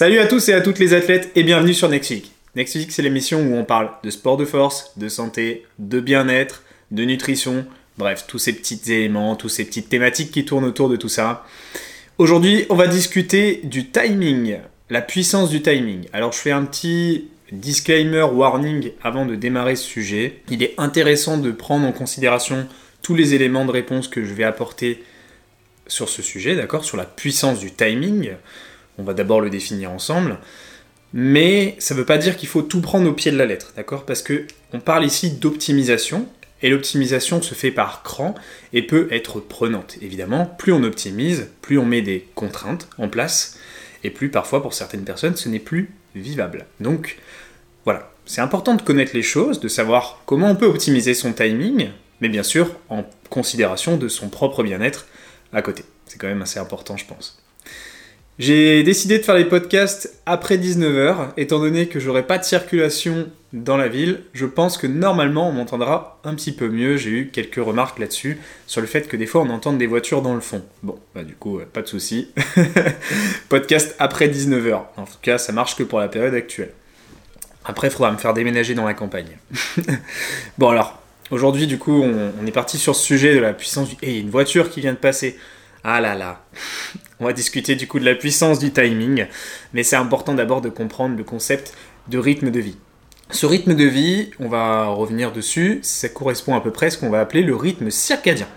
Salut à tous et à toutes les athlètes et bienvenue sur Next Week. C'est l'émission où on parle de sport de force, de santé, de bien-être, de nutrition, bref, tous ces petits éléments, toutes ces petites thématiques qui tournent autour de tout ça. Aujourd'hui, on va discuter du timing, la puissance du timing. Alors, je fais un petit disclaimer, warning avant de démarrer ce sujet. Il est intéressant de prendre en considération tous les éléments de réponse que je vais apporter sur ce sujet, d'accord? Sur la puissance du timing. On va d'abord le définir ensemble. Mais ça ne veut pas dire qu'il faut tout prendre au pied de la lettre, d'accord? Parce que on parle ici d'optimisation, et l'optimisation se fait par cran et peut être prenante. Évidemment, plus on optimise, plus on met des contraintes en place, et plus parfois pour certaines personnes ce n'est plus vivable. Donc voilà, c'est important de connaître les choses, de savoir comment on peut optimiser son timing, mais bien sûr en considération de son propre bien-être à côté. C'est quand même assez important, je pense. J'ai décidé de faire les podcasts après 19h, étant donné que j'aurai pas de circulation dans la ville. Je pense que normalement on m'entendra un petit peu mieux. J'ai eu quelques remarques là-dessus, sur le fait que des fois on entend des voitures dans le fond. Bon, bah du coup, pas de souci. Podcast après 19h. En tout cas, ça marche que pour la période actuelle. Après, il faudra me faire déménager dans la campagne. bon alors, aujourd'hui du coup, on, est parti sur ce sujet de la puissance du... Et il y a une voiture qui vient de passer. Ah là là. On va discuter du coup de la puissance du timing, mais c'est important d'abord de comprendre le concept de rythme de vie. Ce rythme de vie, on va revenir dessus, ça correspond à peu près à ce qu'on va appeler le rythme circadien.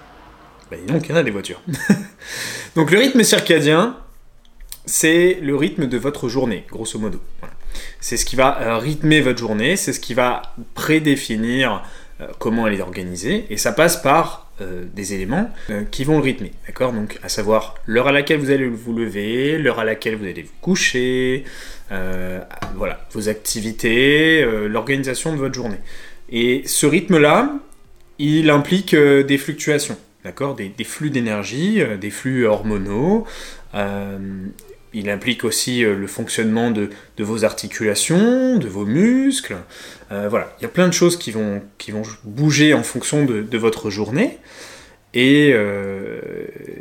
Bah donc, il y en a des voitures. donc le rythme circadien, c'est le rythme de votre journée, grosso modo. C'est ce qui va euh, rythmer votre journée, c'est ce qui va prédéfinir comment elle est organisée, et ça passe par euh, des éléments qui vont le rythmer, d'accord? Donc, à savoir l'heure à laquelle vous allez vous lever, l'heure à laquelle vous allez vous coucher, voilà, vos activités, l'organisation de votre journée. Et ce rythme-là, il implique des fluctuations, d'accord? Des, flux d'énergie, des flux hormonaux, il implique aussi euh, le fonctionnement de, vos articulations, de vos muscles. Euh, voilà, il y a plein de choses qui vont, bouger en fonction de, votre journée et, euh,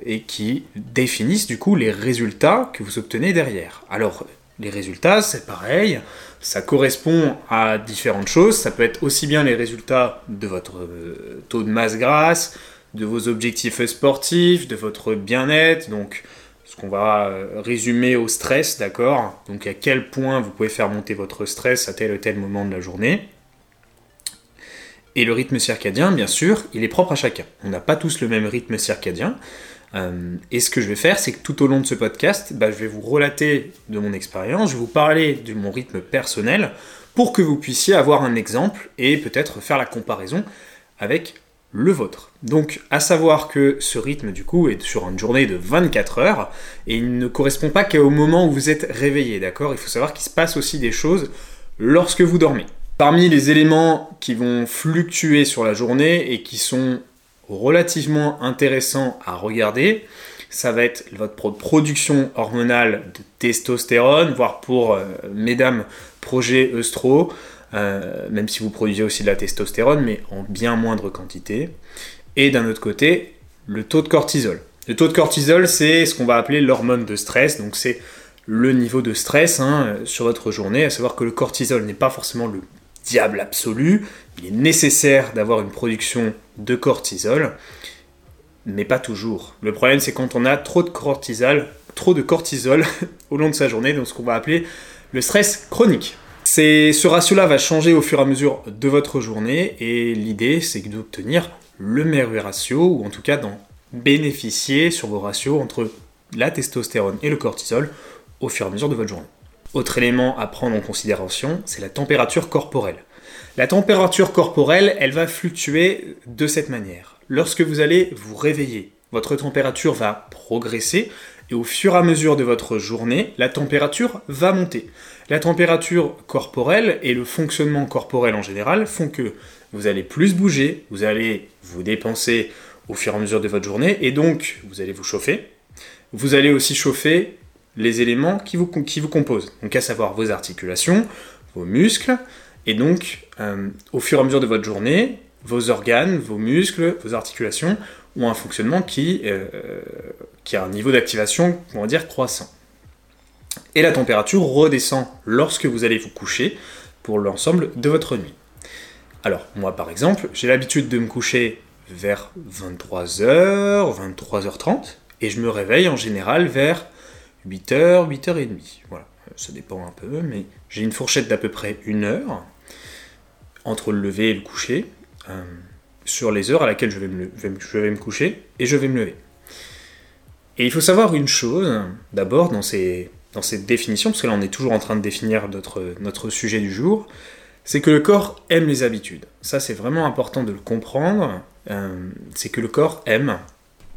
et, qui définissent du coup les résultats que vous obtenez derrière. Alors, les résultats, c'est pareil, ça correspond à différentes choses. Ça peut être aussi bien les résultats de votre taux de masse grasse, de vos objectifs sportifs, de votre bien-être, donc ce qu'on va euh, résumer au stress, d'accord? Donc à quel point vous pouvez faire monter votre stress à tel ou tel moment de la journée. Et le rythme circadien, bien sûr, il est propre à chacun. On n'a pas tous le même rythme circadien. Euh, et ce que je vais faire, c'est que tout au long de ce podcast, bah, je vais vous relater de mon expérience, je vais vous parler de mon rythme personnel pour que vous puissiez avoir un exemple et peut-être faire la comparaison avec le vôtre. Donc, à savoir que ce rythme, du coup, est sur une journée de 24 heures, et il ne correspond pas qu'au moment où vous êtes réveillé, d'accord? Il faut savoir qu'il se passe aussi des choses lorsque vous dormez. Parmi les éléments qui vont fluctuer sur la journée et qui sont relativement intéressants à regarder, ça va être votre production hormonale de testostérone, voire pour euh, mesdames, projet œstro, euh, même si vous produisez aussi de la testostérone, mais en bien moindre quantité. Et d'un autre côté, le taux de cortisol. Le taux de cortisol, c'est ce qu'on va appeler l'hormone de stress, donc c'est le niveau de stress hein, sur votre journée, à savoir que le cortisol n'est pas forcément le diable absolu, il est nécessaire d'avoir une production de cortisol, mais pas toujours. Le problème c'est quand on a trop de cortisol, trop de cortisol au long de sa journée, donc ce qu'on va appeler le stress chronique ce ratio-là va changer au fur et à mesure de votre journée et l'idée c'est d'obtenir le meilleur ratio ou en tout cas d'en bénéficier sur vos ratios entre la testostérone et le cortisol au fur et à mesure de votre journée. Autre élément à prendre en considération, c'est la température corporelle. La température corporelle, elle va fluctuer de cette manière. Lorsque vous allez vous réveiller, votre température va progresser et au fur et à mesure de votre journée, la température va monter. La température corporelle et le fonctionnement corporel en général font que vous allez plus bouger, vous allez vous dépenser au fur et à mesure de votre journée, et donc vous allez vous chauffer. Vous allez aussi chauffer les éléments qui vous, qui composent, donc à savoir vos articulations, vos muscles, et donc euh, au fur et à mesure de votre journée, vos organes, vos muscles, vos articulations ont un fonctionnement qui, euh, a un niveau d'activation, on va dire, croissant. Et la température redescend lorsque vous allez vous coucher pour l'ensemble de votre nuit. Alors, moi par exemple, j'ai l'habitude de me coucher vers 23h, 23h30, et je me réveille en général vers 8h, 8h30. Voilà, ça dépend un peu, mais j'ai une fourchette d'à peu près une heure entre le lever et le coucher, euh, sur les heures à laquelle je vais, me, je vais me coucher, et je vais me lever. Et il faut savoir une chose, d'abord, dans, ces, dans cette définition, parce que là on est toujours en train de définir notre, notre sujet du jour, c'est que le corps aime les habitudes. Ça c'est vraiment important de le comprendre, euh, c'est que le corps aime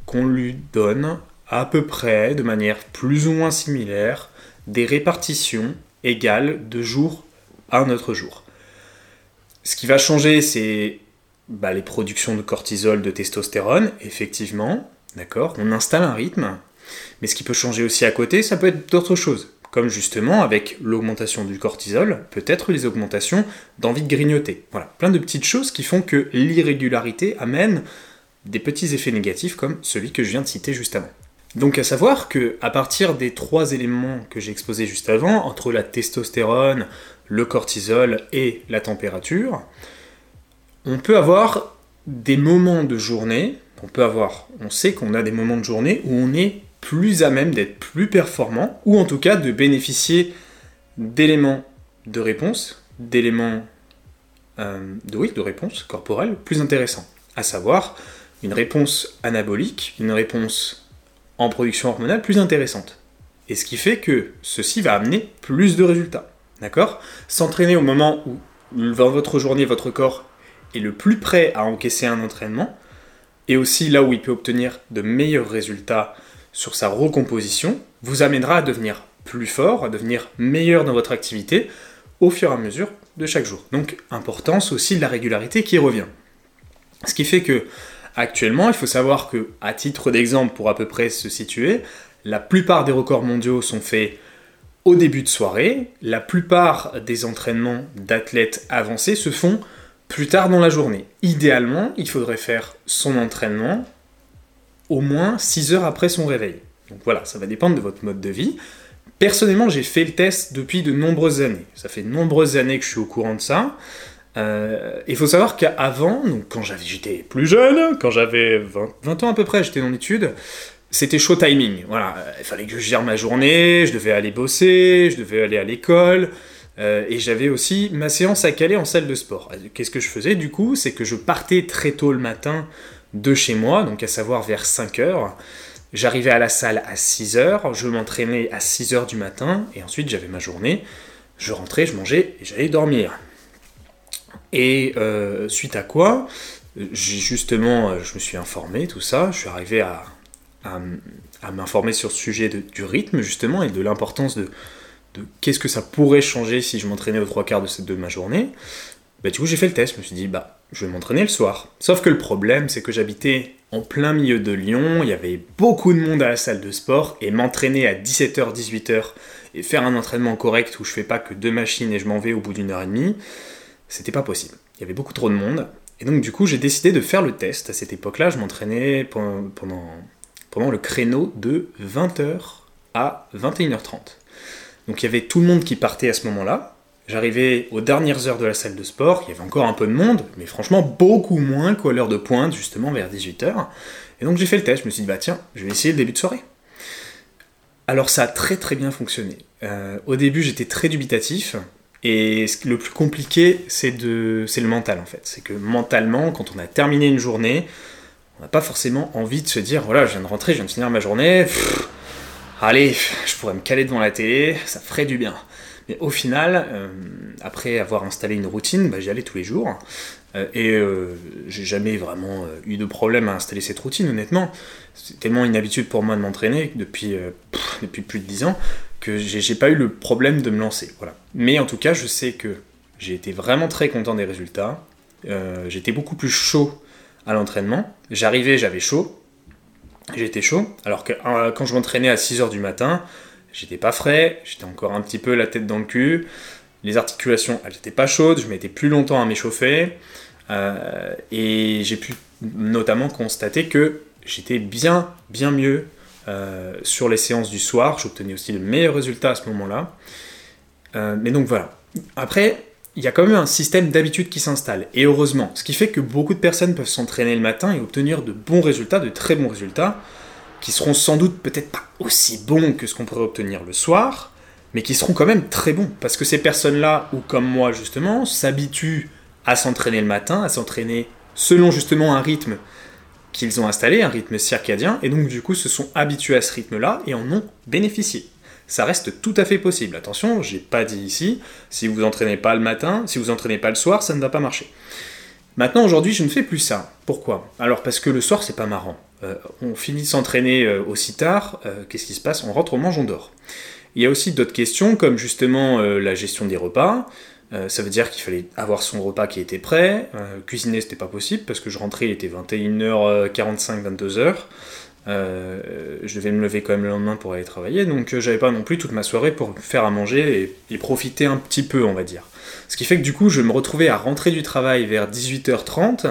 qu'on lui donne à peu près, de manière plus ou moins similaire, des répartitions égales de jour à un autre jour. Ce qui va changer, c'est bah, les productions de cortisol, de testostérone, effectivement, d'accord On installe un rythme, mais ce qui peut changer aussi à côté, ça peut être d'autres choses, comme justement avec l'augmentation du cortisol, peut-être les augmentations d'envie de grignoter. Voilà, plein de petites choses qui font que l'irrégularité amène des petits effets négatifs comme celui que je viens de citer juste avant. Donc à savoir que à partir des trois éléments que j'ai exposés juste avant, entre la testostérone, le cortisol et la température, on peut avoir des moments de journée, on peut avoir, on sait qu'on a des moments de journée où on est plus à même d'être plus performant, ou en tout cas de bénéficier d'éléments de réponse, d'éléments euh, de, oui, de réponse corporelle plus intéressants. À savoir une réponse anabolique, une réponse en production hormonale plus intéressante. Et ce qui fait que ceci va amener plus de résultats. D'accord? S'entraîner au moment où, dans votre journée, votre corps le plus prêt à encaisser un entraînement, et aussi là où il peut obtenir de meilleurs résultats sur sa recomposition, vous amènera à devenir plus fort, à devenir meilleur dans votre activité au fur et à mesure de chaque jour. Donc, importance aussi de la régularité qui revient. Ce qui fait que Actuellement, il faut savoir que, à titre d'exemple, pour à peu près se situer, la plupart des records mondiaux sont faits au début de soirée, la plupart des entraînements d'athlètes avancés se font plus tard dans la journée. Idéalement, il faudrait faire son entraînement au moins 6 heures après son réveil. Donc voilà, ça va dépendre de votre mode de vie. Personnellement, j'ai fait le test depuis de nombreuses années. Ça fait de nombreuses années que je suis au courant de ça. Euh, il faut savoir qu'avant, quand j'étais plus jeune, quand j'avais 20, ans à peu près, j'étais en études, c'était show timing. Voilà, il fallait que je gère ma journée, je devais aller bosser, je devais aller à l'école, euh, et j'avais aussi ma séance à caler en salle de sport. Qu'est-ce que je faisais du coup? C'est que je partais très tôt le matin de chez moi, donc à savoir vers 5 heures. J'arrivais à la salle à 6 heures, je m'entraînais à 6 heures du matin, et ensuite j'avais ma journée. Je rentrais, je mangeais et j'allais dormir. Et euh, suite à quoi, justement, euh, je me suis informé, tout ça, je suis arrivé à, m'informer sur ce sujet du rythme, justement, et de l'importance de, qu'est-ce que ça pourrait changer si je m'entraînais aux trois quarts de, de ma journée. Bah, du coup, j'ai fait le test, je me suis dit, bah, je vais m'entraîner le soir. Sauf que le problème, c'est que j'habitais en plein milieu de Lyon, il y avait beaucoup de monde à la salle de sport, et m'entraîner à 17h, 18h, et faire un entraînement correct où je fais pas que deux machines et je m'en vais au bout d'une heure et demie, c'était pas possible. Il y avait beaucoup trop de monde. Et donc du coup, j'ai décidé de faire le test. À cette époque-là, je m'entraînais pendant, le créneau de 20h à 21h30. Donc il y avait tout le monde qui partait à ce moment-là. J'arrivais aux dernières heures de la salle de sport, il y avait encore un peu de monde, mais franchement beaucoup moins qu'à l'heure de pointe, justement vers 18h. Et donc j'ai fait le test, je me suis dit, bah tiens, je vais essayer le début de soirée. Alors ça a très très bien fonctionné. Euh, au début j'étais très dubitatif, et le plus compliqué, c'est le mental en fait. C'est que mentalement, quand on a terminé une journée, on n'a pas forcément envie de se dire voilà, je viens de rentrer, je viens de finir ma journée, allez, je pourrais me caler devant la télé, ça ferait du bien. Mais au final, euh, après avoir installé une routine, bah, j'y allais tous les jours. Euh, et euh, j'ai jamais vraiment eu de problème à installer cette routine, honnêtement. C'est tellement une habitude pour moi de m'entraîner depuis, plus de 10 ans que j'ai pas eu le problème de me lancer. Voilà. Mais en tout cas, je sais que j'ai été vraiment très content des résultats. Euh, j'étais beaucoup plus chaud à l'entraînement. J'arrivais, j'avais chaud. J'étais chaud. Alors que euh, quand je m'entraînais à 6h du matin, j'étais pas frais, j'étais encore un petit peu la tête dans le cul. Les articulations, elles n'étaient pas chaudes, je mettais plus longtemps à m'échauffer. Euh, et j'ai pu notamment constater que j'étais bien, bien mieux sur les séances du soir. J'obtenais aussi de meilleurs résultats à ce moment-là. mais donc voilà. Après, il y a quand même un système d'habitude qui s'installe, et heureusement, ce qui fait que beaucoup de personnes peuvent s'entraîner le matin et obtenir de bons résultats, de très bons résultats, qui seront sans doute peut-être pas aussi bons que ce qu'on pourrait obtenir le soir, mais qui seront quand même très bons, parce que ces personnes-là, ou comme moi justement, s'habituent à s'entraîner le matin, à s'entraîner selon justement un rythme qu'ils ont installé, un rythme circadien, et donc du coup se sont habitués à ce rythme-là et en ont bénéficié ça reste tout à fait possible. Attention, j'ai pas dit ici, si vous entraînez pas le matin, si vous entraînez pas le soir, ça ne va pas marcher. Maintenant, aujourd'hui, je ne fais plus ça. Pourquoi? Alors parce que le soir, c'est pas marrant. Euh, on finit de s'entraîner euh, aussi tard, euh, qu'est-ce qui se passe? On rentre, on mange, on dort. Il y a aussi d'autres questions, comme justement la gestion des repas. ça veut dire qu'il fallait avoir son repas qui était prêt. cuisiner, c'était pas possible, parce que je rentrais, il était 21h45, 22h. Euh, je devais me lever quand même le lendemain pour aller travailler, donc euh, j'avais pas non plus toute ma soirée pour faire à manger et, profiter un petit peu, on va dire. Ce qui fait que du coup, je me retrouvais à rentrer du travail vers 18h30.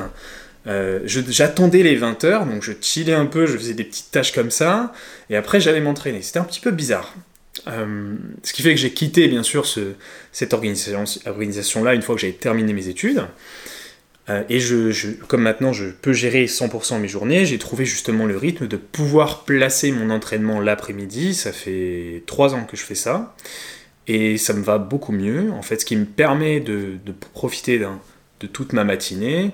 Euh, j'attendais les 20h, donc je chillais un peu, je faisais des petites tâches comme ça, et après j'allais m'entraîner. C'était un petit peu bizarre. ce qui fait que j'ai quitté bien sûr ce, cette organisation-là une fois que j'avais terminé mes études. Euh, et je, comme maintenant je peux gérer 100% mes journées, j'ai trouvé justement le rythme de pouvoir placer mon entraînement l'après-midi. Ça fait 3 ans que je fais ça. Et ça me va beaucoup mieux. En fait, ce qui me permet de, profiter de toute ma matinée,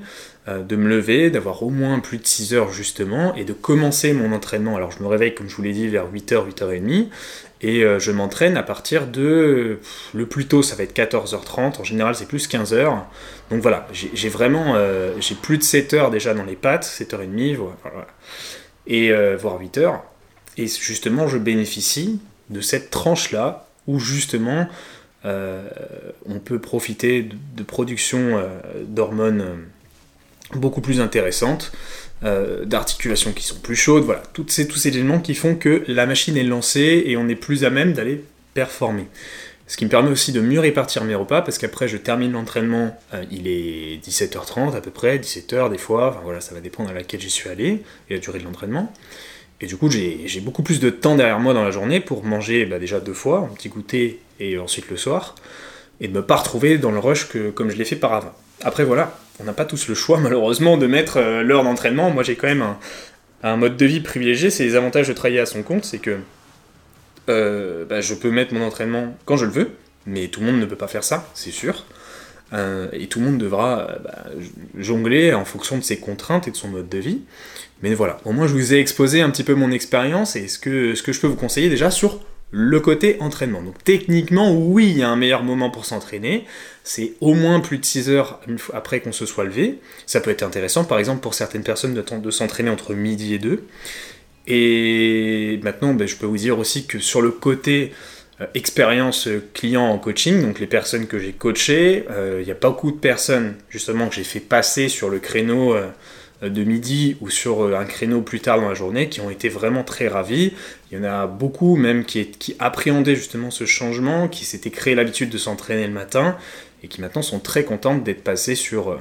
euh, de me lever, d'avoir au moins plus de 6 heures justement, et de commencer mon entraînement. Alors je me réveille, comme je vous l'ai dit, vers 8h, 8h30, et euh, je m'entraîne à partir de... Le plus tôt, ça va être 14h30, en général c'est plus 15h. Donc voilà, j'ai vraiment... Euh, j'ai plus de 7 heures déjà dans les pattes, 7h30, voilà. Et voire 8 heures. Et justement, je bénéficie de cette tranche-là, où justement... on peut profiter de, production d'hormones beaucoup plus intéressantes, euh, d'articulations qui sont plus chaudes, voilà, toutes ces, tous ces éléments qui font que la machine est lancée et on est plus à même d'aller performer. Ce qui me permet aussi de mieux répartir mes repas, parce qu'après je termine l'entraînement, euh, il est 17h30 à peu près, 17h des fois, enfin voilà, ça va dépendre à laquelle j'y suis allé et la durée de l'entraînement. Et du coup, j'ai beaucoup plus de temps derrière moi dans la journée pour manger bah, déjà deux fois, un petit goûter et ensuite le soir, et de ne pas retrouver dans le rush que, comme je l'ai fait par avant. Après voilà, on n'a pas tous le choix malheureusement de mettre euh, l'heure d'entraînement. Moi j'ai quand même un, mode de vie privilégié, c'est les avantages de travailler à son compte, c'est que euh, bah, je peux mettre mon entraînement quand je le veux, mais tout le monde ne peut pas faire ça, c'est sûr. Euh, et tout le monde devra bah, jongler en fonction de ses contraintes et de son mode de vie. Mais voilà, au moins je vous ai exposé un petit peu mon expérience et ce que, ce que je peux vous conseiller déjà sur le côté entraînement. Donc techniquement, oui, il y a un meilleur moment pour s'entraîner. C'est au moins plus de 6 heures après qu'on se soit levé. Ça peut être intéressant, par exemple, pour certaines personnes de, de s'entraîner entre midi et 2. Et maintenant, ben, je peux vous dire aussi que sur le côté euh, expérience client en coaching, donc les personnes que j'ai coachées, euh, il y a pas beaucoup de personnes justement que j'ai fait passer sur le créneau euh, de midi ou sur euh, un créneau plus tard dans la journée qui ont été vraiment très ravis. Il y en a beaucoup même qui, appréhendaient justement ce changement, qui s'étaient créé l'habitude de s'entraîner le matin et qui maintenant sont très contentes d'être passées sur, euh,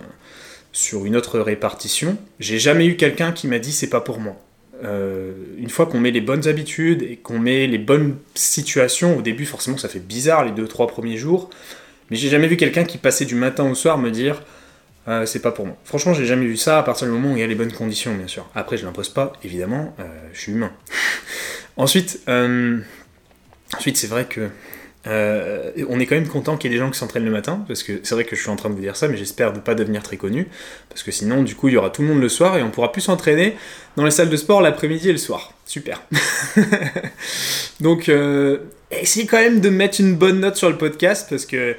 sur une autre répartition. J'ai jamais eu quelqu'un qui m'a dit c'est pas pour moi. Euh, une fois qu'on met les bonnes habitudes et qu'on met les bonnes situations, au début forcément ça fait bizarre les deux trois premiers jours, mais j'ai jamais vu quelqu'un qui passait du matin au soir me dire euh, c'est pas pour moi. Franchement, j'ai jamais vu ça à partir du moment où il y a les bonnes conditions, bien sûr. Après, je l'impose pas, évidemment, euh, je suis humain. ensuite, euh, ensuite c'est vrai que on est quand même content qu'il y ait des gens qui s'entraînent le matin, parce que c'est vrai que je suis en train de vous dire ça, mais j'espère ne pas devenir très connu, parce que sinon, du coup, il y aura tout le monde le soir et on pourra plus s'entraîner dans les salles de sport l'après-midi et le soir. Super. Donc, essayez quand même de mettre une bonne note sur le podcast, parce que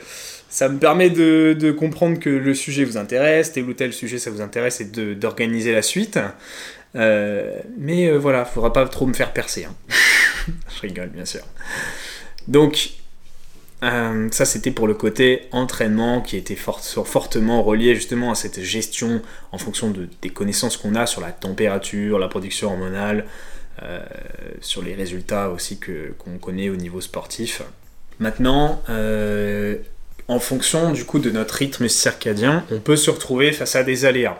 ça me permet de, comprendre que le sujet vous intéresse, tel ou tel sujet ça vous intéresse et d'organiser la suite. Euh, mais euh, voilà, faudra pas trop me faire percer. Hein. Je rigole, bien sûr. Donc, euh, ça c'était pour le côté entraînement qui était fortement relié justement à cette gestion en fonction de, des connaissances qu'on a sur la température, la production hormonale, sur les résultats aussi qu'on connaît au niveau sportif. Maintenant, en fonction du coup de notre rythme circadien, on peut se retrouver face à des aléas.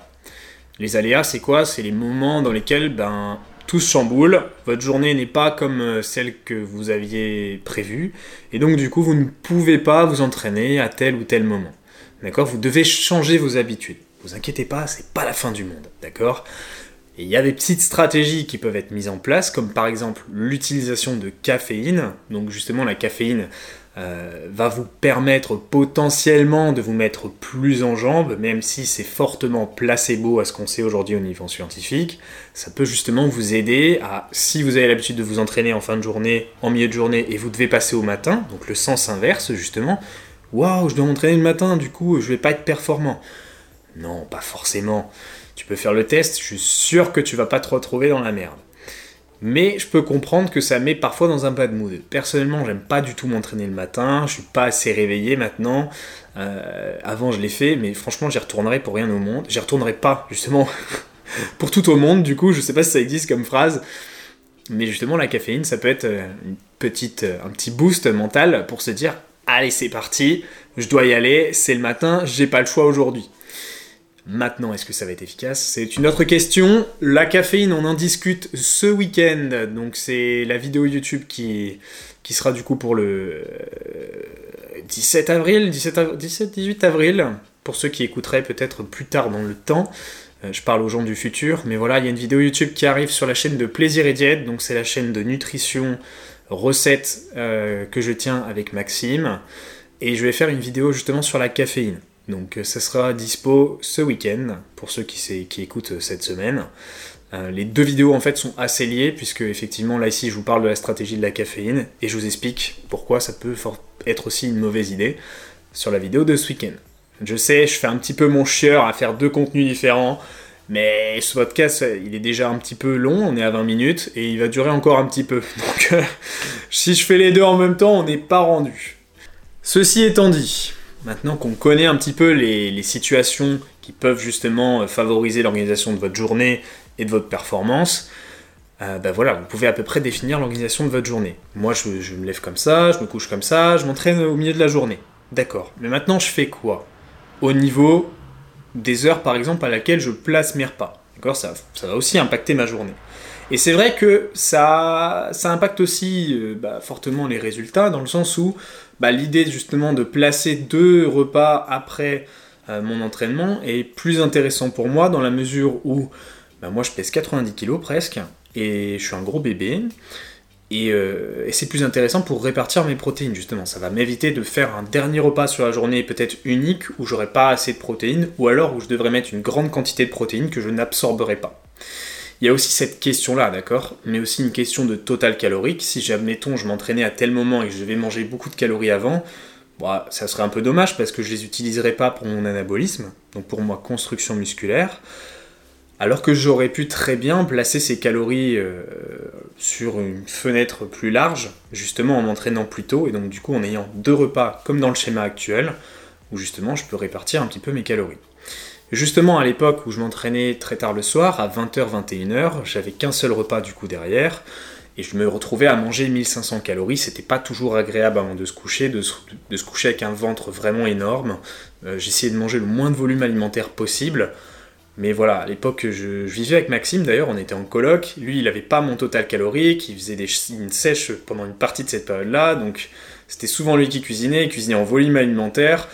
Les aléas, c'est quoi? C'est les moments dans lesquels ben, tout se chamboule, votre journée n'est pas comme euh, celle que vous aviez prévue, et donc du coup vous ne pouvez pas vous entraîner à tel ou tel moment. D'accord? Vous devez changer vos habitudes. Vous inquiétez pas, c'est pas la fin du monde, d'accord? Il y a des petites stratégies qui peuvent être mises en place, comme par exemple l'utilisation de caféine. Donc justement la caféine, euh, va vous permettre potentiellement de vous mettre plus en jambes, même si c'est fortement placebo à ce qu'on sait aujourd'hui au niveau scientifique. Ça peut justement vous aider à, si vous avez l'habitude de vous entraîner en fin de journée, en milieu de journée, et vous devez passer au matin, donc le sens inverse justement, waouh, je dois m'entraîner le matin, du coup je vais pas être performant. Non, pas forcément. Tu peux faire le test, je suis sûr que tu vas pas te retrouver dans la merde. Mais je peux comprendre que ça met parfois dans un bad mood. Personnellement, j'aime pas du tout m'entraîner le matin, je suis pas assez réveillé maintenant. Euh, avant, je l'ai fait, mais franchement, j'y retournerai pour rien au monde. J'y retournerai pas, justement, pour tout au monde, du coup, je sais pas si ça existe comme phrase. Mais justement, la caféine, ça peut être euh, une petite, euh, un petit boost mental pour se dire Allez, c'est parti, je dois y aller, c'est le matin, j'ai pas le choix aujourd'hui. Maintenant, est-ce que ça va être efficace? C'est une autre question. La caféine, on en discute ce week-end. Donc, c'est la vidéo YouTube qui, qui sera du coup pour le 17 euh, avril, 17-18 avril, pour ceux qui écouteraient peut-être plus tard dans le temps. Euh, je parle aux gens du futur, mais voilà, il y a une vidéo YouTube qui arrive sur la chaîne de Plaisir et Diète, donc c'est la chaîne de nutrition, recettes euh, que je tiens avec Maxime, et je vais faire une vidéo justement sur la caféine. Donc euh, ça sera dispo ce week-end pour ceux qui, écoutent euh, cette semaine. Euh, les deux vidéos en fait sont assez liées puisque effectivement là ici je vous parle de la stratégie de la caféine et je vous explique pourquoi ça peut être aussi une mauvaise idée sur la vidéo de ce week-end. Je sais, je fais un petit peu mon chieur à faire deux contenus différents, mais ce podcast il est déjà un petit peu long, on est à 20 minutes et il va durer encore un petit peu. Donc si je fais les deux en même temps, on n'est pas rendu. Ceci étant dit, Maintenant qu'on connaît un petit peu les, situations qui peuvent justement euh, favoriser l'organisation de votre journée et de votre performance, ben voilà, vous pouvez à peu près définir l'organisation de votre journée. Moi, je, me lève comme ça, je me couche comme ça, je m'entraîne au milieu de la journée. D'accord. Mais maintenant, je fais quoi? Au niveau des heures, par exemple, à laquelle je place mes repas. D'accord? Ça va aussi impacter ma journée. Et c'est vrai que ça, ça impacte aussi euh, bah, fortement les résultats, dans le sens où bah, l'idée justement de placer deux repas après euh, mon entraînement est plus intéressant pour moi dans la mesure où bah, moi je pèse 90 kg presque et je suis un gros bébé. Euh, et, c'est plus intéressant pour répartir mes protéines justement. Ça va m'éviter de faire un dernier repas sur la journée peut-être unique où j'aurai pas assez de protéines ou alors où je devrais mettre une grande quantité de protéines que je n'absorberai pas. Il y a aussi cette question-là, d'accord? Mais aussi une question de total calorique. Si, j'admettons, je m'entraînais à tel moment et que je vais manger beaucoup de calories avant, bah, ça serait un peu dommage parce que je les utiliserais pas pour mon anabolisme, donc pour ma construction musculaire. Alors que j'aurais pu très bien placer ces calories euh, sur une fenêtre plus large, justement en m'entraînant plus tôt, et donc du coup en ayant deux repas comme dans le schéma actuel, où justement je peux répartir un petit peu mes calories. Justement, à l'époque où je m'entraînais très tard le soir, à 20h, 21h, j'avais qu'un seul repas du coup derrière, et je me retrouvais à manger 1500 calories. C'était pas toujours agréable avant de se coucher, de se, coucher avec un ventre vraiment énorme. Euh, j'essayais de manger le moins de volume alimentaire possible. Mais voilà, à l'époque, je, je, vivais avec Maxime d'ailleurs, on était en coloc. Lui, il n'avait pas mon total calorique, il faisait des, une sèche pendant une partie de cette période-là, donc c'était souvent lui qui cuisinait, il cuisinait en volume alimentaire.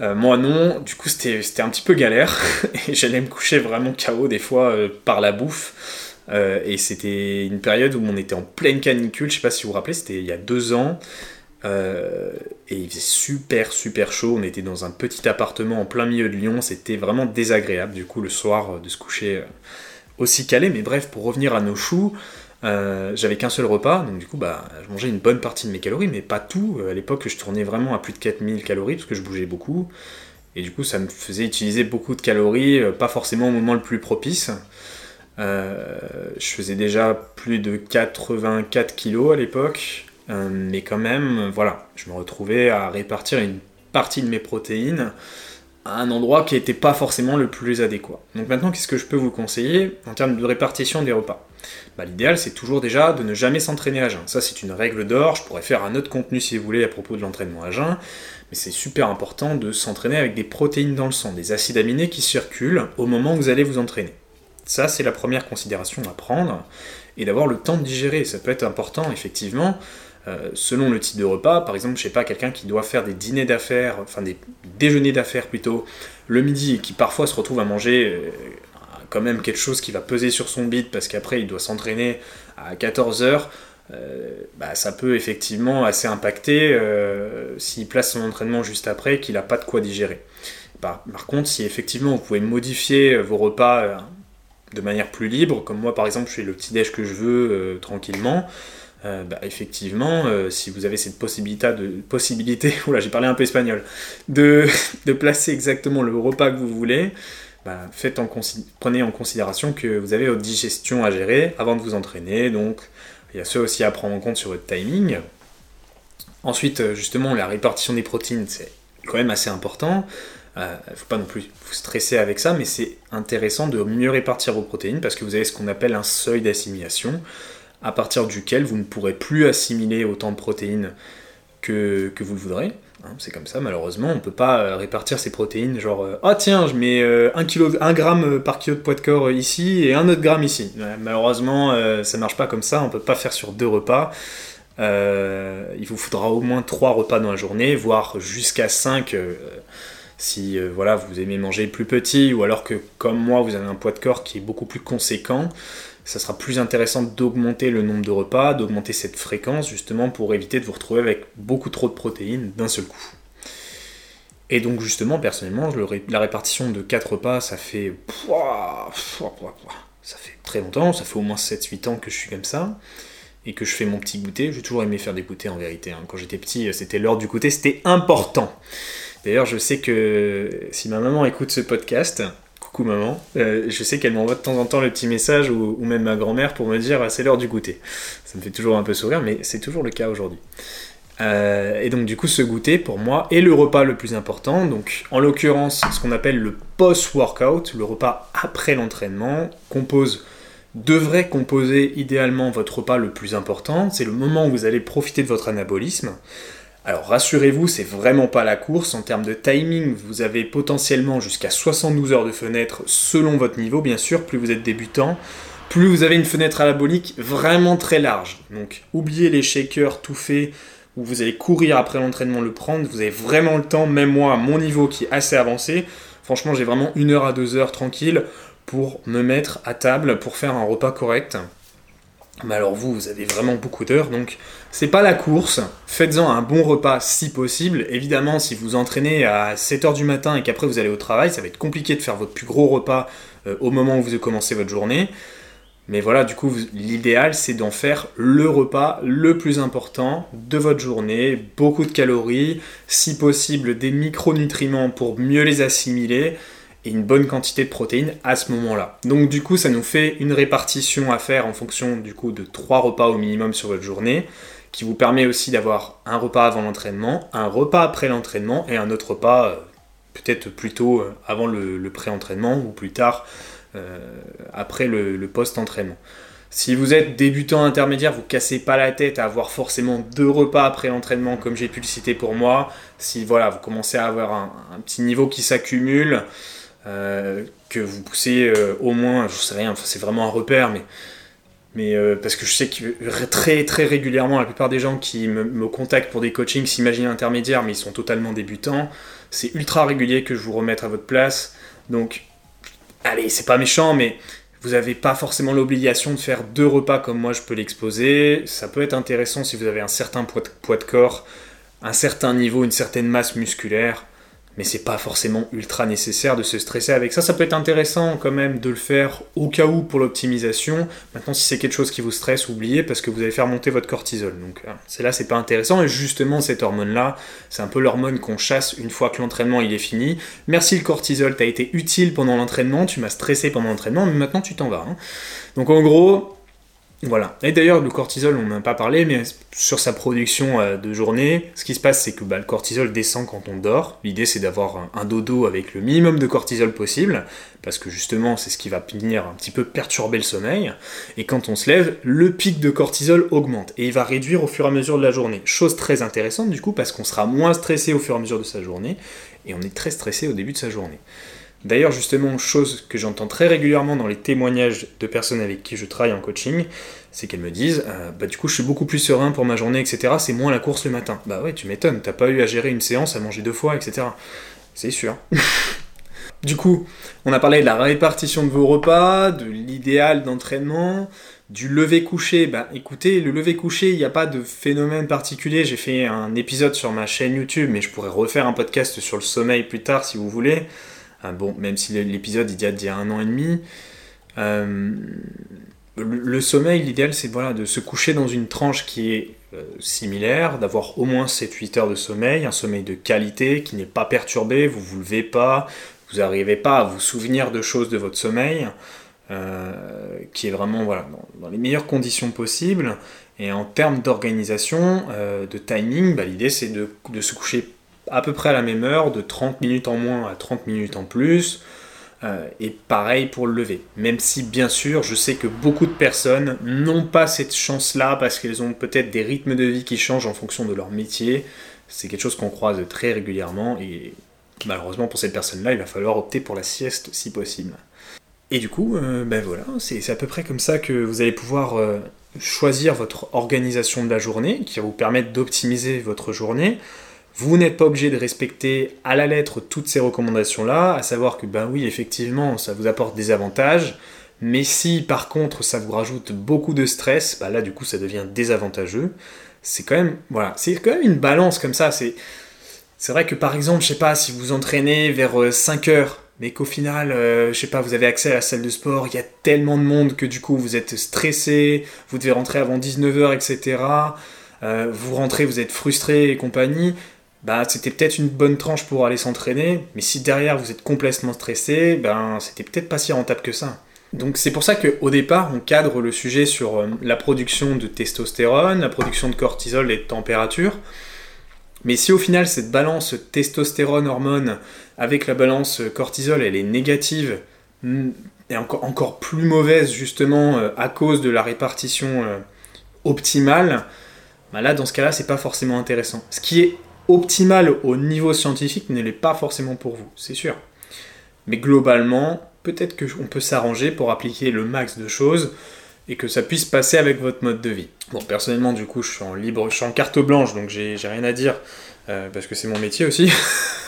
Euh, moi non, du coup c'était un petit peu galère et j'allais me coucher vraiment KO des fois euh, par la bouffe. Euh, et c'était une période où on était en pleine canicule, je sais pas si vous vous rappelez, c'était il y a deux ans. et il faisait super super chaud, on était dans un petit appartement en plein milieu de Lyon, c'était vraiment désagréable du coup le soir de se coucher aussi calé. Mais bref, pour revenir à nos choux, euh, j'avais qu'un seul repas, donc du coup, bah, je mangeais une bonne partie de mes calories, mais pas tout. À l'époque, je tournais vraiment à plus de 4000 calories, parce que je bougeais beaucoup. Et du coup, ça me faisait utiliser beaucoup de calories, euh, pas forcément au moment le plus propice. Euh, je faisais déjà plus de 84 kilos à l'époque, mais quand même, voilà, je me retrouvais à répartir une partie de mes protéines à un endroit qui n'était pas forcément le plus adéquat. Donc maintenant, qu'est-ce que je peux vous conseiller en termes de répartition des repas? Bah, L'idéal, c'est toujours déjà de ne jamais s'entraîner à jeun. Ça, c'est une règle d'or. Je pourrais faire un autre contenu si vous voulez à propos de l'entraînement à jeun. Mais c'est super important de s'entraîner avec des protéines dans le sang, des acides aminés qui circulent au moment où vous allez vous entraîner. Ça, c'est la première considération à prendre. Et d'avoir le temps de digérer. Ça peut être important, effectivement, euh, selon le type de repas. Par exemple, je sais pas, quelqu'un qui doit faire des dîners d'affaires, enfin des déjeuners d'affaires plutôt, le midi, et qui parfois se retrouve à manger euh, quand même quelque chose qui va peser sur son bide parce qu'après il doit s'entraîner à 14 heures. Euh, bah, ça peut effectivement assez impacter s'il place son entraînement juste après qu'il n'a pas de quoi digérer. Par, contre, si effectivement vous pouvez modifier vos repas de manière plus libre, comme moi par exemple je fais le petit déj que je veux tranquillement, euh, bah, effectivement, euh, si vous avez cette possibilité de j'ai parlé un peu espagnol, de, placer exactement le repas que vous voulez, bah, faites en prenez en considération que vous avez votre digestion à gérer avant de vous entraîner, donc il y a ça aussi à prendre en compte sur votre timing. Ensuite, euh, justement, la répartition des protéines, c'est quand même assez important. Il ne faut pas non plus vous stresser avec ça, mais c'est intéressant de mieux répartir vos protéines parce que vous avez ce qu'on appelle un seuil d'assimilation à partir duquel vous ne pourrez plus assimiler autant de protéines que, vous le voudrez. Hein, c'est comme ça, malheureusement, on ne peut pas euh, répartir ces protéines genre euh, ah tiens, je mets 1 euh, kilo, gramme par kilo de poids de corps ici et un autre gramme ici. malheureusement, ça marche pas comme ça, on peut pas faire sur deux repas. il vous faudra au moins trois repas dans la journée, voire jusqu'à 5 si voilà, vous aimez manger plus petit ou alors que comme moi vous avez un poids de corps qui est beaucoup plus conséquent, ça sera plus intéressant d'augmenter le nombre de repas, d'augmenter cette fréquence justement pour éviter de vous retrouver avec beaucoup trop de protéines d'un seul coup. Et donc justement, personnellement, la répartition de 4 repas, ça fait... Ça fait très longtemps, ça fait au moins 7-8 ans que je suis comme ça, et que je fais mon petit goûter. J'ai toujours aimé faire des goûters en vérité. Hein. Quand j'étais petit, c'était l'heure du goûter, c'était important. D'ailleurs, je sais que si ma maman écoute ce podcast, maman. Euh, je sais qu'elle m'envoie de temps en temps le petit message ou, même ma grand-mère pour me dire ah, c'est l'heure du goûter. Ça me fait toujours un peu sourire, mais c'est toujours le cas aujourd'hui. Euh, et donc du coup ce goûter pour moi est le repas le plus important. Donc en l'occurrence ce qu'on appelle le post-workout, le repas après l'entraînement, compose devrait composer idéalement votre repas le plus important. C'est le moment où vous allez profiter de votre anabolisme. Alors rassurez-vous, c'est vraiment pas la course. En termes de timing, vous avez potentiellement jusqu'à 72 heures de fenêtre selon votre niveau, bien sûr. Plus vous êtes débutant, plus vous avez une fenêtre anabolique vraiment très large. Donc oubliez les shakers tout faits où vous allez courir après l'entraînement le prendre. Vous avez vraiment le temps, même moi à mon niveau qui est assez avancé. Franchement, j'ai vraiment une heure à deux heures tranquille pour me mettre à table pour faire un repas correct. Mais alors vous, vous avez vraiment beaucoup d'heures, donc c'est pas la course. Faites-en un bon repas si possible. Évidemment, si vous entraînez à 7h du matin et qu'après vous allez au travail, ça va être compliqué de faire votre plus gros repas euh, au moment où vous commencez votre journée. Mais voilà, du coup, l'idéal, c'est d'en faire le repas le plus important de votre journée. Beaucoup de calories, si possible des micronutriments pour mieux les assimiler et une bonne quantité de protéines à ce moment-là. Donc du coup, ça nous fait une répartition à faire en fonction du coup de trois repas au minimum sur votre journée, qui vous permet aussi d'avoir un repas avant l'entraînement, un repas après l'entraînement et un autre repas euh, peut-être plutôt euh, avant le, pré-entraînement ou plus tard euh, après le, post-entraînement. Si vous êtes débutant intermédiaire, vous cassez pas la tête à avoir forcément deux repas après l'entraînement, comme j'ai pu le citer pour moi. Si voilà, vous commencez à avoir un petit niveau qui s'accumule, euh, que vous poussez euh, au moins, je sais rien, c'est vraiment un repère, mais, euh, parce que je sais que très très régulièrement, la plupart des gens qui me, contactent pour des coachings s'imaginent intermédiaires, mais ils sont totalement débutants. C'est ultra régulier que je vous remette à votre place. Donc, allez, c'est pas méchant, mais vous n'avez pas forcément l'obligation de faire deux repas comme moi je peux l'exposer. Ça peut être intéressant si vous avez un certain poids de corps, un certain niveau, une certaine masse musculaire mais c'est pas forcément ultra nécessaire de se stresser avec ça. Ça peut être intéressant quand même de le faire au cas où pour l'optimisation. Maintenant, si c'est quelque chose qui vous stresse, oubliez parce que vous allez faire monter votre cortisol. Donc euh, c'est là, c'est pas intéressant. Et justement, cette hormone-là, c'est un peu l'hormone qu'on chasse une fois que l'entraînement est fini. Merci le cortisol, t'as été utile pendant l'entraînement, tu m'as stressé pendant l'entraînement, mais maintenant tu t'en vas. Hein. Donc en gros, voilà. Et d'ailleurs, le cortisol, on n'en a pas parlé, mais sur sa production euh, de journée, ce qui se passe, c'est que bah, le cortisol descend quand on dort. L'idée, c'est d'avoir un, dodo avec le minimum de cortisol possible, parce que justement, c'est ce qui va venir un petit peu perturber le sommeil. Et quand on se lève, le pic de cortisol augmente, et il va réduire au fur et à mesure de la journée. Chose très intéressante, du coup, parce qu'on sera moins stressé au fur et à mesure de sa journée, et on est très stressé au début de sa journée. D'ailleurs, justement, chose que j'entends très régulièrement dans les témoignages de personnes avec qui je travaille en coaching, c'est qu'elles me disent euh, Bah, du coup, je suis beaucoup plus serein pour ma journée, etc. C'est moins la course le matin. Bah, ouais, tu m'étonnes, t'as pas eu à gérer une séance, à manger deux fois, etc. C'est sûr. du coup, on a parlé de la répartition de vos repas, de l'idéal d'entraînement, du lever couché. Bah, écoutez, le lever couché, il n'y a pas de phénomène particulier. J'ai fait un épisode sur ma chaîne YouTube, mais je pourrais refaire un podcast sur le sommeil plus tard si vous voulez. Ah, bon, même si l'épisode il date d'il y a un an et demi. Euh, le, sommeil, l'idéal, c'est voilà, de se coucher dans une tranche qui est euh, similaire, d'avoir au moins 7-8 heures de sommeil, un sommeil de qualité qui n'est pas perturbé, vous vous levez pas, vous n'arrivez pas à vous souvenir de choses de votre sommeil, euh, qui est vraiment voilà, dans, les meilleures conditions possibles. Et en termes d'organisation, de timing, bah, l'idée c'est de, de, se coucher à peu près à la même heure, de 30 minutes en moins à 30 minutes en plus. Euh, et pareil pour le lever. Même si, bien sûr, je sais que beaucoup de personnes n'ont pas cette chance-là parce qu'elles ont peut-être des rythmes de vie qui changent en fonction de leur métier. C'est quelque chose qu'on croise très régulièrement et malheureusement pour cette personne-là, il va falloir opter pour la sieste si possible. Et du coup, euh, ben voilà, c'est à peu près comme ça que vous allez pouvoir euh, choisir votre organisation de la journée qui va vous permettre d'optimiser votre journée vous n'êtes pas obligé de respecter à la lettre toutes ces recommandations-là, à savoir que, ben oui, effectivement, ça vous apporte des avantages, mais si par contre ça vous rajoute beaucoup de stress, bah là du coup ça devient désavantageux. C'est quand même, voilà, c'est quand même une balance comme ça. C'est, c'est vrai que par exemple, je sais pas, si vous entraînez vers 5 euh, heures, mais qu'au final, euh, je sais pas, vous avez accès à la salle de sport, il y a tellement de monde que du coup vous êtes stressé, vous devez rentrer avant 19h, etc. Euh, vous rentrez, vous êtes frustré et compagnie bah, c'était peut-être une bonne tranche pour aller s'entraîner, mais si derrière vous êtes complètement stressé, ben c'était peut-être pas si rentable que ça. Donc c'est pour ça qu'au départ, on cadre le sujet sur euh, la production de testostérone, la production de cortisol et de température. Mais si au final cette balance testostérone-hormone avec la balance cortisol, elle est négative hmm, et encore, encore plus mauvaise justement euh, à cause de la répartition euh, optimale, bah là dans ce cas-là c'est pas forcément intéressant. Ce qui est optimal au niveau scientifique ne l'est pas forcément pour vous, c'est sûr. Mais globalement, peut-être qu'on peut s'arranger pour appliquer le max de choses et que ça puisse passer avec votre mode de vie. Bon, personnellement, du coup, je suis en libre, je suis en carte blanche, donc j'ai rien à dire, euh, parce que c'est mon métier aussi.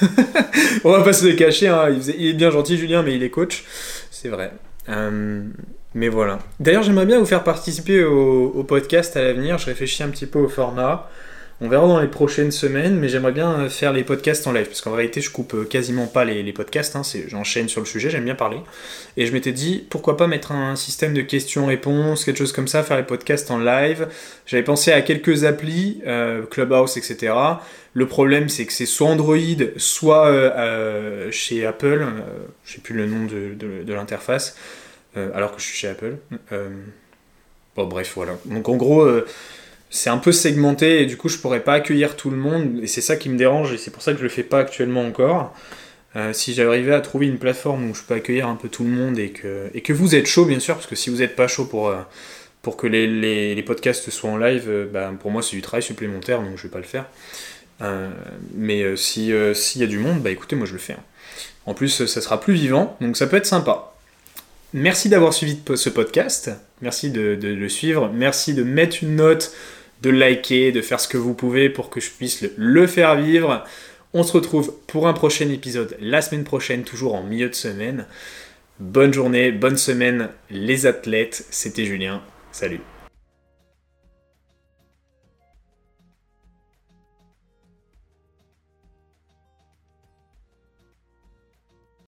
On va pas se le cacher, hein. il, est bien gentil, Julien, mais il est coach, c'est vrai. Euh, mais voilà. D'ailleurs, j'aimerais bien vous faire participer au podcast à l'avenir, je réfléchis un petit peu au format. On verra dans les prochaines semaines, mais j'aimerais bien faire les podcasts en live, parce qu'en réalité, je coupe euh, quasiment pas les, podcasts, hein, j'enchaîne sur le sujet, j'aime bien parler. Et je m'étais dit, pourquoi pas mettre un système de questions-réponses, quelque chose comme ça, faire les podcasts en live. J'avais pensé à quelques applis, euh, Clubhouse, etc. Le problème, c'est que c'est soit Android, soit euh, chez Apple, je sais plus le nom de, l'interface, alors que je suis chez Apple. bon, bref, voilà. Donc en gros c'est un peu segmenté et du coup je pourrais pas accueillir tout le monde et c'est ça qui me dérange et c'est pour ça que je le fais pas actuellement encore. Euh, si j'arrivais à trouver une plateforme où je peux accueillir un peu tout le monde et que, et que vous êtes chaud bien sûr, parce que si vous n'êtes pas chaud pour, euh, pour que les, les, podcasts soient en live, euh, bah, pour moi c'est du travail supplémentaire donc je vais pas le faire. mais si s'il y a du monde, bah écoutez moi je le fais. Hein. En plus ça sera plus vivant donc ça peut être sympa. Merci d'avoir suivi ce podcast, merci de, de le suivre, merci de mettre une note de liker, de faire ce que vous pouvez pour que je puisse le, faire vivre. On se retrouve pour un prochain épisode la semaine prochaine, toujours en milieu de semaine. Bonne journée, bonne semaine les athlètes, c'était Julien, salut